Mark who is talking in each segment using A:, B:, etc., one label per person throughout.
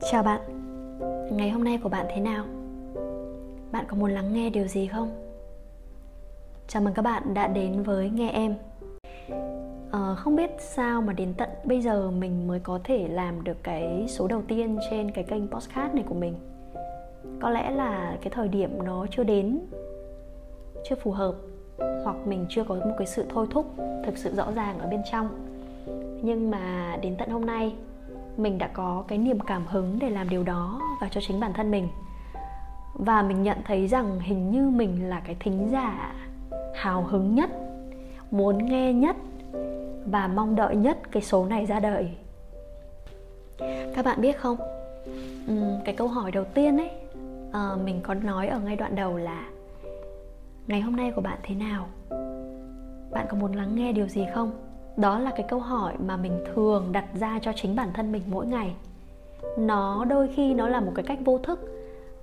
A: Chào bạn Ngày hôm nay của bạn thế nào? Bạn có muốn lắng nghe điều gì không? Chào mừng các bạn đã đến với Nghe Em à, Không biết sao mà đến tận bây giờ mình mới có thể làm được cái số đầu tiên trên cái kênh podcast này của mình Có lẽ là cái thời điểm nó chưa đến Chưa phù hợp Hoặc mình chưa có một cái sự thôi thúc thực sự rõ ràng ở bên trong Nhưng mà đến tận hôm nay mình đã có cái niềm cảm hứng để làm điều đó và cho chính bản thân mình. Và mình nhận thấy rằng hình như mình là cái thính giả hào hứng nhất, muốn nghe nhất và mong đợi nhất cái số này ra đời. Các bạn biết không? Cái câu hỏi đầu tiên ấy ờ, mình có nói ở ngay đoạn đầu là ngày hôm nay của bạn thế nào? Bạn có muốn lắng nghe điều gì không? Đó là cái câu hỏi mà mình thường đặt ra cho chính bản thân mình mỗi ngày. Nó đôi khi nó là một cái cách vô thức,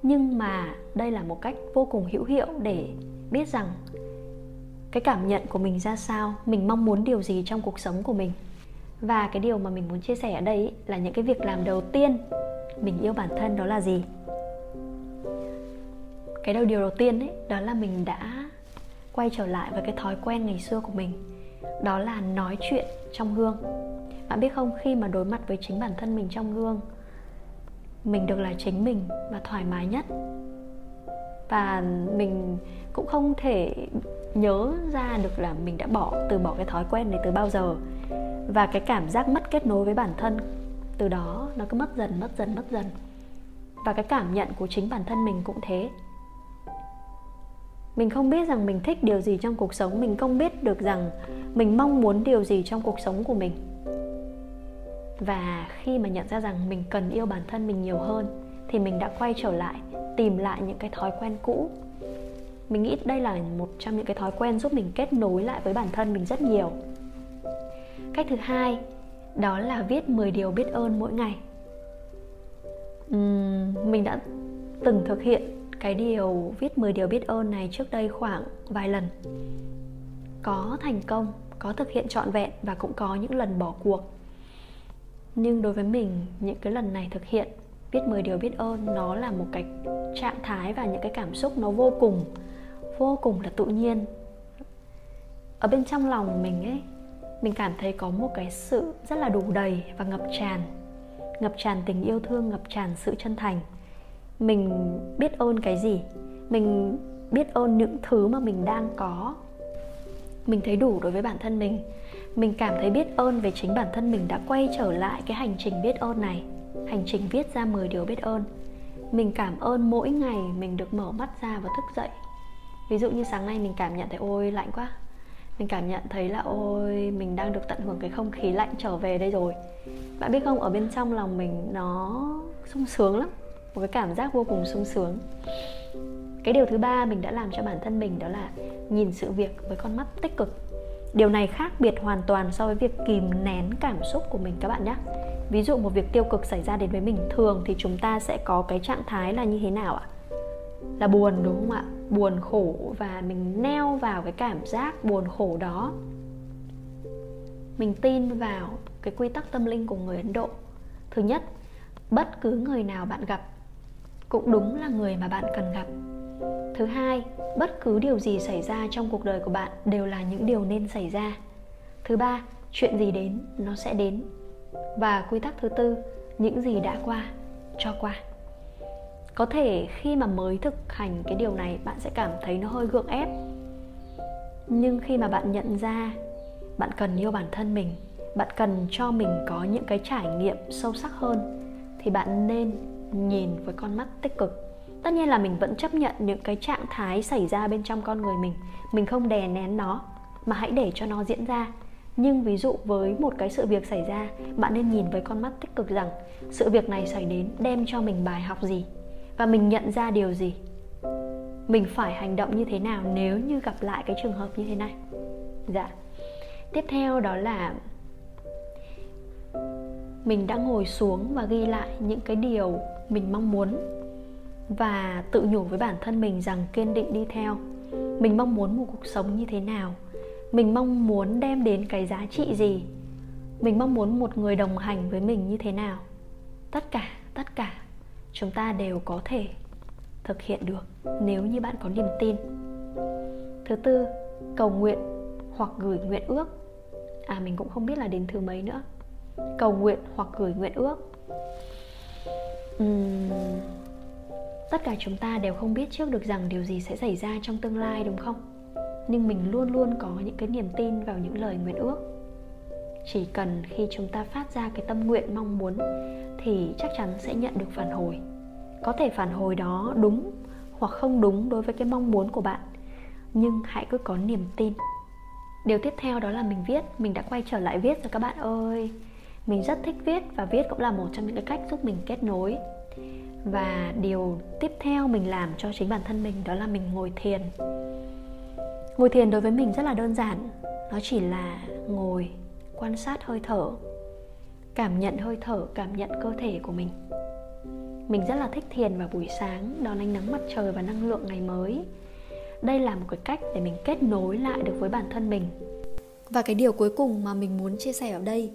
A: nhưng mà đây là một cách vô cùng hữu hiệu để biết rằng cái cảm nhận của mình ra sao, mình mong muốn điều gì trong cuộc sống của mình. Và cái điều mà mình muốn chia sẻ ở đây là những cái việc làm đầu tiên mình yêu bản thân đó là gì? Cái đầu điều đầu tiên ấy, đó là mình đã quay trở lại với cái thói quen ngày xưa của mình đó là nói chuyện trong gương. Bạn biết không, khi mà đối mặt với chính bản thân mình trong gương, mình được là chính mình và thoải mái nhất. Và mình cũng không thể nhớ ra được là mình đã bỏ, từ bỏ cái thói quen này từ bao giờ. Và cái cảm giác mất kết nối với bản thân, từ đó nó cứ mất dần mất dần mất dần. Và cái cảm nhận của chính bản thân mình cũng thế mình không biết rằng mình thích điều gì trong cuộc sống mình không biết được rằng mình mong muốn điều gì trong cuộc sống của mình. Và khi mà nhận ra rằng mình cần yêu bản thân mình nhiều hơn thì mình đã quay trở lại tìm lại những cái thói quen cũ. Mình nghĩ đây là một trong những cái thói quen giúp mình kết nối lại với bản thân mình rất nhiều. Cách thứ hai đó là viết 10 điều biết ơn mỗi ngày. Uhm, mình đã từng thực hiện cái điều viết 10 điều biết ơn này trước đây khoảng vài lần. Có thành công, có thực hiện trọn vẹn và cũng có những lần bỏ cuộc. Nhưng đối với mình, những cái lần này thực hiện, viết 10 điều biết ơn, nó là một cái trạng thái và những cái cảm xúc nó vô cùng vô cùng là tự nhiên. Ở bên trong lòng mình ấy, mình cảm thấy có một cái sự rất là đủ đầy và ngập tràn. Ngập tràn tình yêu thương, ngập tràn sự chân thành mình biết ơn cái gì? Mình biết ơn những thứ mà mình đang có. Mình thấy đủ đối với bản thân mình. Mình cảm thấy biết ơn về chính bản thân mình đã quay trở lại cái hành trình biết ơn này. Hành trình viết ra 10 điều biết ơn. Mình cảm ơn mỗi ngày mình được mở mắt ra và thức dậy. Ví dụ như sáng nay mình cảm nhận thấy, ôi, lạnh quá. Mình cảm nhận thấy là, ôi, mình đang được tận hưởng cái không khí lạnh trở về đây rồi. Bạn biết không? Ở bên trong lòng mình nó sung sướng lắm một cái cảm giác vô cùng sung sướng. Cái điều thứ ba mình đã làm cho bản thân mình đó là nhìn sự việc với con mắt tích cực. Điều này khác biệt hoàn toàn so với việc kìm nén cảm xúc của mình các bạn nhé. Ví dụ một việc tiêu cực xảy ra đến với mình thường thì chúng ta sẽ có cái trạng thái là như thế nào ạ? Là buồn, đúng không ạ? Buồn khổ và mình neo vào cái cảm giác buồn khổ đó. Mình tin vào cái quy tắc tâm linh của người ấn độ. Thứ nhất, bất cứ người nào bạn gặp cũng đúng là người mà bạn cần gặp. Thứ hai, bất cứ điều gì xảy ra trong cuộc đời của bạn đều là những điều nên xảy ra. Thứ ba, chuyện gì đến, nó sẽ đến. Và quy tắc thứ tư, những gì đã qua, cho qua. Có thể khi mà mới thực hành cái điều này, bạn sẽ cảm thấy nó hơi gượng ép. Nhưng khi mà bạn nhận ra bạn cần yêu bản thân mình, bạn cần cho mình có những cái trải nghiệm sâu sắc hơn, thì bạn nên nhìn với con mắt tích cực. Tất nhiên là mình vẫn chấp nhận những cái trạng thái xảy ra bên trong con người mình. Mình không đè nén nó, mà hãy để cho nó diễn ra. Nhưng ví dụ với một cái sự việc xảy ra, bạn nên nhìn với con mắt tích cực rằng sự việc này xảy đến đem cho mình bài học gì? Và mình nhận ra điều gì? Mình phải hành động như thế nào nếu như gặp lại cái trường hợp như thế này? Dạ. Tiếp theo đó là mình đã ngồi xuống và ghi lại những cái điều mình mong muốn. Và tự nhủ với bản thân mình rằng kiên định đi theo. Mình mong muốn một cuộc sống như thế nào? Mình mong muốn đem đến cái giá trị gì? Mình mong muốn một người đồng hành với mình như thế nào? Tất cả tất cả, chúng ta đều có thể thực hiện được nếu như bạn có niềm tin. Thứ tư, cầu nguyện hoặc gửi nguyện ước. À mình cũng không biết là đến thứ mấy nữa cầu nguyện hoặc gửi nguyện ước. Uhm, tất cả chúng ta đều không biết trước được rằng điều gì sẽ xảy ra trong tương lai đúng không? Nhưng mình luôn luôn có những cái niềm tin vào những lời nguyện ước. Chỉ cần khi chúng ta phát ra cái tâm nguyện mong muốn thì chắc chắn sẽ nhận được phản hồi. Có thể phản hồi đó đúng hoặc không đúng đối với cái mong muốn của bạn nhưng hãy cứ có niềm tin. Điều tiếp theo đó là mình viết mình đã quay trở lại viết rồi các bạn ơi mình rất thích viết và viết cũng là một trong những cái cách giúp mình kết nối. Và điều tiếp theo mình làm cho chính bản thân mình đó là mình ngồi thiền. Ngồi thiền đối với mình rất là đơn giản, nó chỉ là ngồi, quan sát hơi thở, cảm nhận hơi thở, cảm nhận cơ thể của mình. Mình rất là thích thiền vào buổi sáng, đón ánh nắng mặt trời và năng lượng ngày mới. Đây là một cái cách để mình kết nối lại được với bản thân mình. Và cái điều cuối cùng mà mình muốn chia sẻ ở đây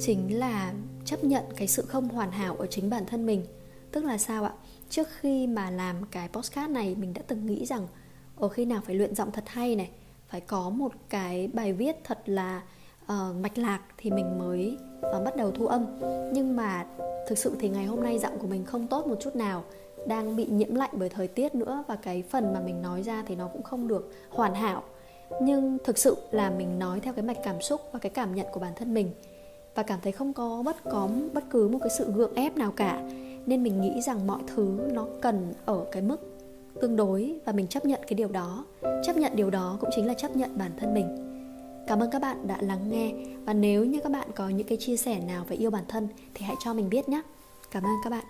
A: chính là chấp nhận cái sự không hoàn hảo ở chính bản thân mình. Tức là sao ạ? Trước khi mà làm cái postcard này mình đã từng nghĩ rằng ở khi nào phải luyện giọng thật hay này phải có một cái bài viết thật là uh, mạch lạc thì mình mới uh, bắt đầu thu âm. Nhưng mà thực sự thì ngày hôm nay giọng của mình không tốt một chút nào đang bị nhiễm lạnh bởi thời tiết nữa và cái phần mà mình nói ra thì nó cũng không được hoàn hảo. Nhưng thực sự là mình nói theo cái mạch cảm xúc và cái cảm nhận của bản thân mình và cảm thấy không có bất có bất cứ một cái sự gượng ép nào cả. Nên mình nghĩ rằng mọi thứ nó cần ở cái mức tương đối và mình chấp nhận cái điều đó. Chấp nhận điều đó cũng chính là chấp nhận bản thân mình. Cảm ơn các bạn đã lắng nghe và nếu như các bạn có những cái chia sẻ nào về yêu bản thân thì hãy cho mình biết nhé. Cảm ơn các bạn.